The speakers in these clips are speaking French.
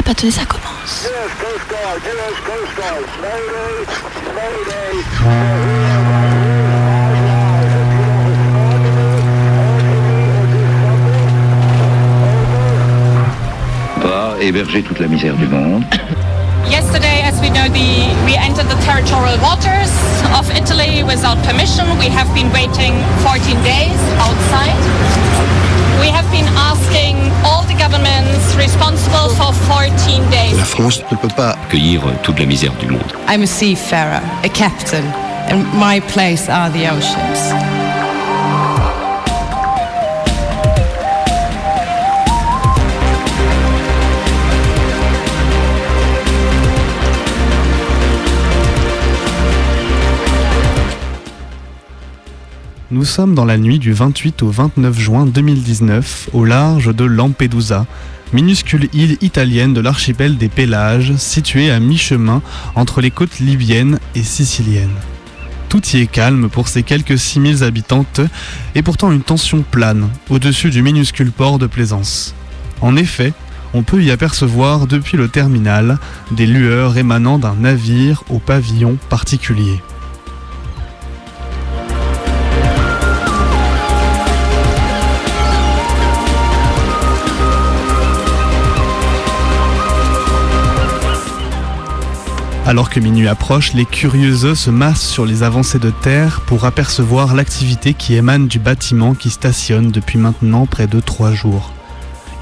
La pâteuse, ça commence. Va héberger toute la misère du monde. Yesterday, as we know, the, we entered the territorial waters of Italy without permission. We have been waiting 14 days outside. France ne peut pas accueillir toute la misère du monde? I'm a seafarer, a captain, and my place are the oceans. Nous sommes dans la nuit du 28 au 29 juin 2019 au large de Lampedusa, minuscule île italienne de l'archipel des Pélages, située à mi-chemin entre les côtes libyennes et siciliennes. Tout y est calme pour ses quelques 6000 habitantes et pourtant une tension plane au-dessus du minuscule port de Plaisance. En effet, on peut y apercevoir depuis le terminal des lueurs émanant d'un navire au pavillon particulier. Alors que minuit approche, les curieux se massent sur les avancées de terre pour apercevoir l'activité qui émane du bâtiment qui stationne depuis maintenant près de trois jours.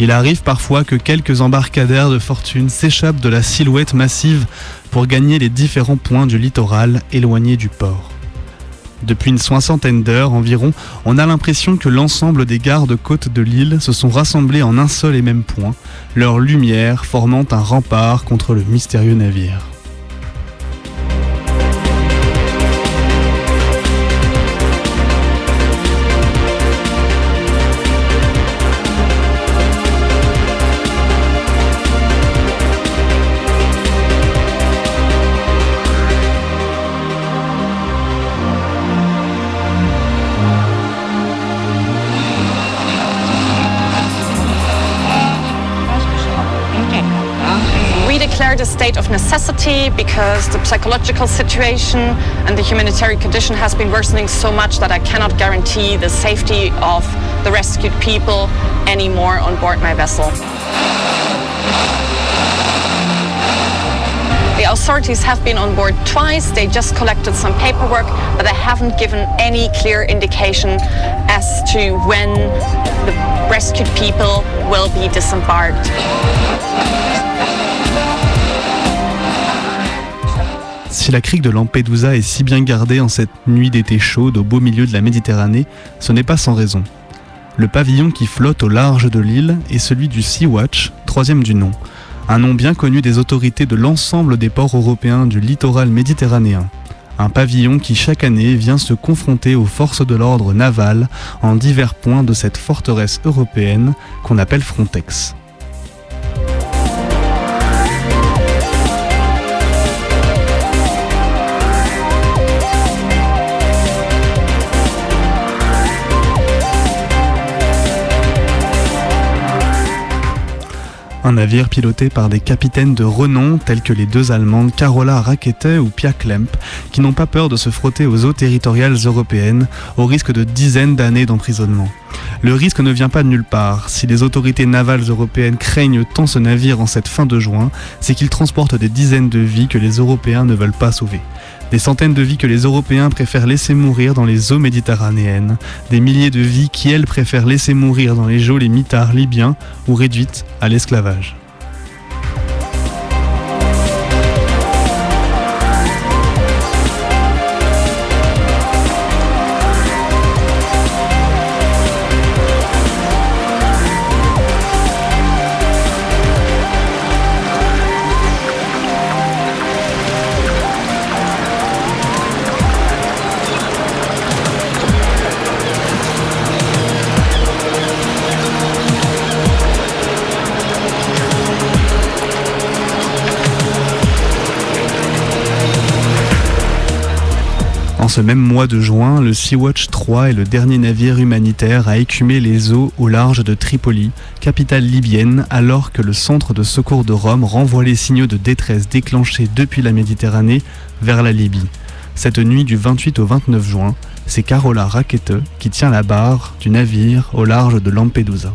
Il arrive parfois que quelques embarcadères de fortune s'échappent de la silhouette massive pour gagner les différents points du littoral éloignés du port. Depuis une soixantaine d'heures environ, on a l'impression que l'ensemble des gardes-côtes de l'île se sont rassemblés en un seul et même point, leur lumière formant un rempart contre le mystérieux navire. Necessity because the psychological situation and the humanitarian condition has been worsening so much that I cannot guarantee the safety of the rescued people anymore on board my vessel. The authorities have been on board twice. They just collected some paperwork, but they haven't given any clear indication as to when the rescued people will be disembarked. Si la crique de Lampedusa est si bien gardée en cette nuit d'été chaude au beau milieu de la Méditerranée, ce n'est pas sans raison. Le pavillon qui flotte au large de l'île est celui du Sea Watch, troisième du nom, un nom bien connu des autorités de l'ensemble des ports européens du littoral méditerranéen. Un pavillon qui chaque année vient se confronter aux forces de l'ordre naval en divers points de cette forteresse européenne qu'on appelle Frontex. Un navire piloté par des capitaines de renom tels que les deux Allemandes Carola Rakete ou Pia Klemp, qui n'ont pas peur de se frotter aux eaux territoriales européennes au risque de dizaines d'années d'emprisonnement. Le risque ne vient pas de nulle part. Si les autorités navales européennes craignent tant ce navire en cette fin de juin, c'est qu'il transporte des dizaines de vies que les Européens ne veulent pas sauver. Des centaines de vies que les Européens préfèrent laisser mourir dans les eaux méditerranéennes. Des milliers de vies qui, elles, préfèrent laisser mourir dans les geôles et mitards libyens ou réduites à l'esclavage. En ce même mois de juin, le Sea-Watch 3 est le dernier navire humanitaire à écumer les eaux au large de Tripoli, capitale libyenne, alors que le centre de secours de Rome renvoie les signaux de détresse déclenchés depuis la Méditerranée vers la Libye. Cette nuit du 28 au 29 juin, c'est Carola Rackete qui tient la barre du navire au large de Lampedusa.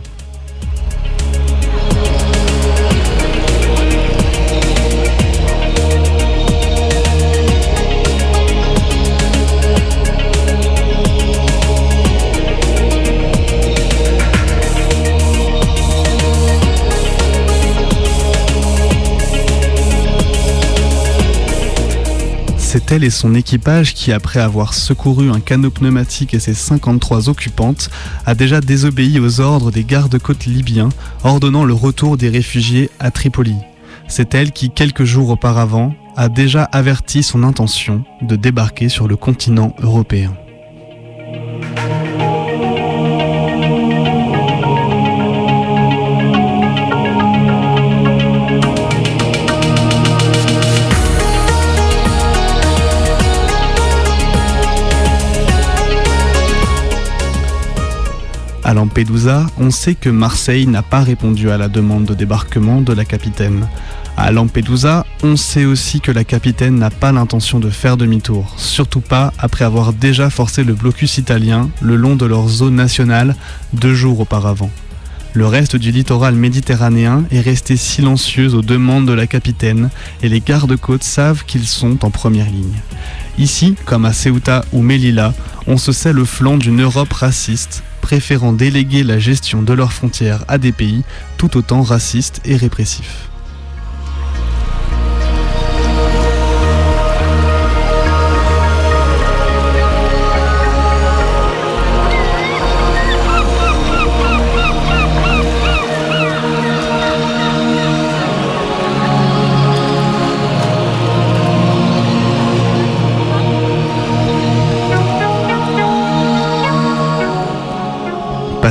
C'est elle et son équipage qui, après avoir secouru un canot pneumatique et ses 53 occupantes, a déjà désobéi aux ordres des gardes-côtes libyens, ordonnant le retour des réfugiés à Tripoli. C'est elle qui, quelques jours auparavant, a déjà averti son intention de débarquer sur le continent européen. À Lampedusa, on sait que Marseille n'a pas répondu à la demande de débarquement de la capitaine. À Lampedusa, on sait aussi que la capitaine n'a pas l'intention de faire demi-tour, surtout pas après avoir déjà forcé le blocus italien le long de leur zone nationale deux jours auparavant. Le reste du littoral méditerranéen est resté silencieux aux demandes de la capitaine et les gardes-côtes savent qu'ils sont en première ligne. Ici, comme à Ceuta ou Melilla, on se sait le flanc d'une Europe raciste, préférant déléguer la gestion de leurs frontières à des pays tout autant racistes et répressifs.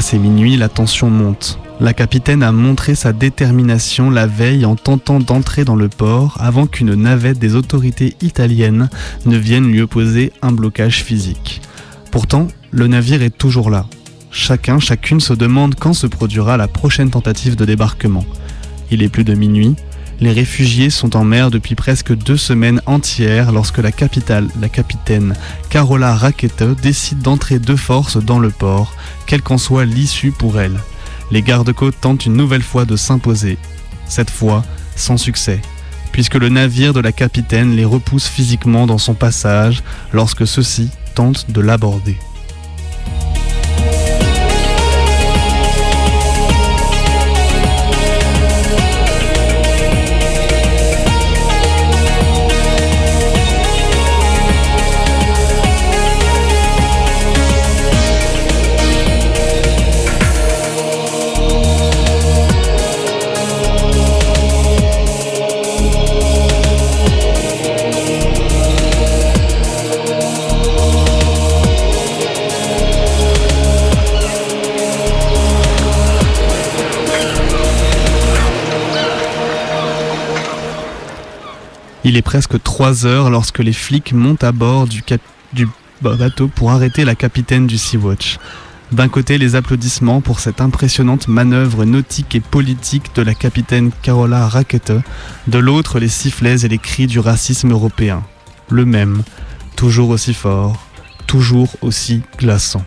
Passé minuit, la tension monte. La capitaine a montré sa détermination la veille en tentant d'entrer dans le port avant qu'une navette des autorités italiennes ne vienne lui opposer un blocage physique. Pourtant, le navire est toujours là. Chacun, chacune se demande quand se produira la prochaine tentative de débarquement. Il est plus de minuit, les réfugiés sont en mer depuis presque deux semaines entières lorsque la capitale, la capitaine Carola Rackete décide d'entrer de force dans le port, quelle qu'en soit l'issue pour elle. Les gardes-côtes tentent une nouvelle fois de s'imposer, cette fois sans succès, puisque le navire de la capitaine les repousse physiquement dans son passage lorsque ceux-ci tentent de l'aborder. Il est presque 3 heures lorsque les flics montent à bord du, bateau pour arrêter la capitaine du Sea-Watch. D'un côté, les applaudissements pour cette impressionnante manœuvre nautique et politique de la capitaine Carola Rackete, de l'autre, les sifflets et les cris du racisme européen. Le même, toujours aussi fort, toujours aussi glaçant.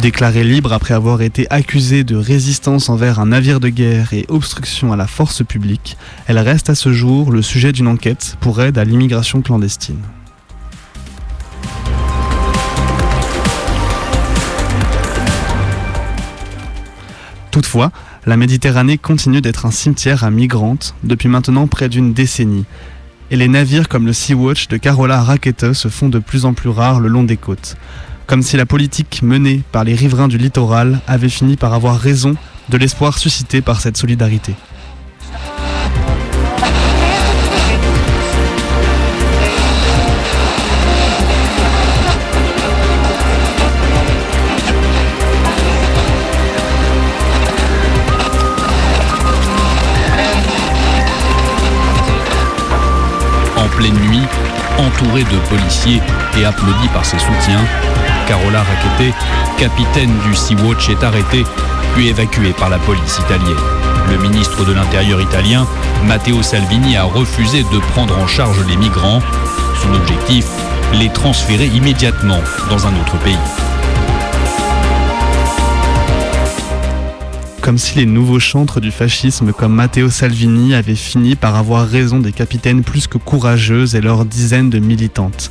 Déclarée libre après avoir été accusée de résistance envers un navire de guerre et obstruction à la force publique, elle reste à ce jour le sujet d'une enquête pour aide à l'immigration clandestine. Toutefois, la Méditerranée continue d'être un cimetière à migrantes depuis maintenant près d'une décennie, et les navires comme le Sea-Watch de Carola Rackete se font de plus en plus rares le long des côtes. Comme si la politique menée par les riverains du littoral avait fini par avoir raison de l'espoir suscité par cette solidarité. En pleine nuit, entourée de policiers et applaudie par ses soutiens, Carola Rackete, capitaine du Sea-Watch, est arrêtée puis évacuée par la police italienne. Le ministre de l'Intérieur italien, Matteo Salvini, a refusé de prendre en charge les migrants. Son objectif, les transférer immédiatement dans un autre pays. comme si les nouveaux chantres du fascisme comme Matteo Salvini avaient fini par avoir raison des capitaines plus que courageuses et leurs dizaines de militantes.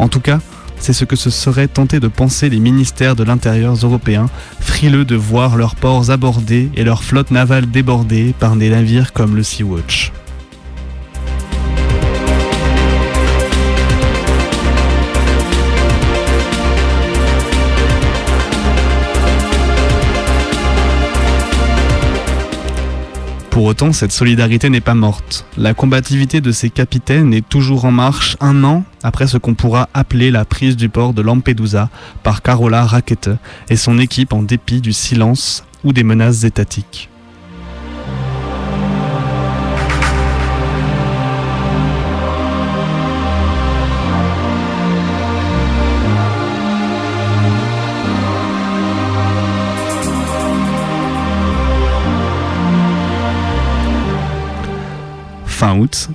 En tout cas, c'est ce que se seraient tentés de penser les ministères de l'Intérieur européens, frileux de voir leurs ports abordés et leurs flottes navales débordées par des navires comme le Sea-Watch. Pour autant, cette solidarité n'est pas morte. La combativité de ces capitaines est toujours en marche un an après ce qu'on pourra appeler la prise du port de Lampedusa par Carola Rackete et son équipe en dépit du silence ou des menaces étatiques.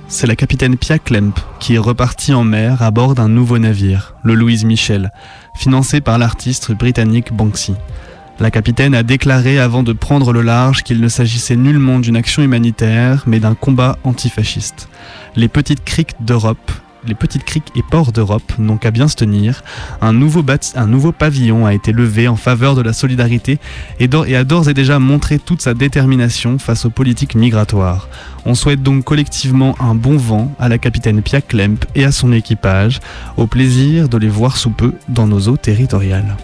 C'est la capitaine Pia Klemp qui est repartie en mer à bord d'un nouveau navire, le Louise Michel, financé par l'artiste britannique Banksy. La capitaine a déclaré avant de prendre le large qu'il ne s'agissait nullement d'une action humanitaire, mais d'un combat antifasciste. Les petites criques d'Europe les petites criques et ports d'Europe n'ont qu'à bien se tenir. Un nouveau, pavillon a été levé en faveur de la solidarité et, et a d'ores et déjà montré toute sa détermination face aux politiques migratoires. On souhaite donc collectivement un bon vent à la capitaine Pia Klemp et à son équipage, au plaisir de les voir sous peu dans nos eaux territoriales.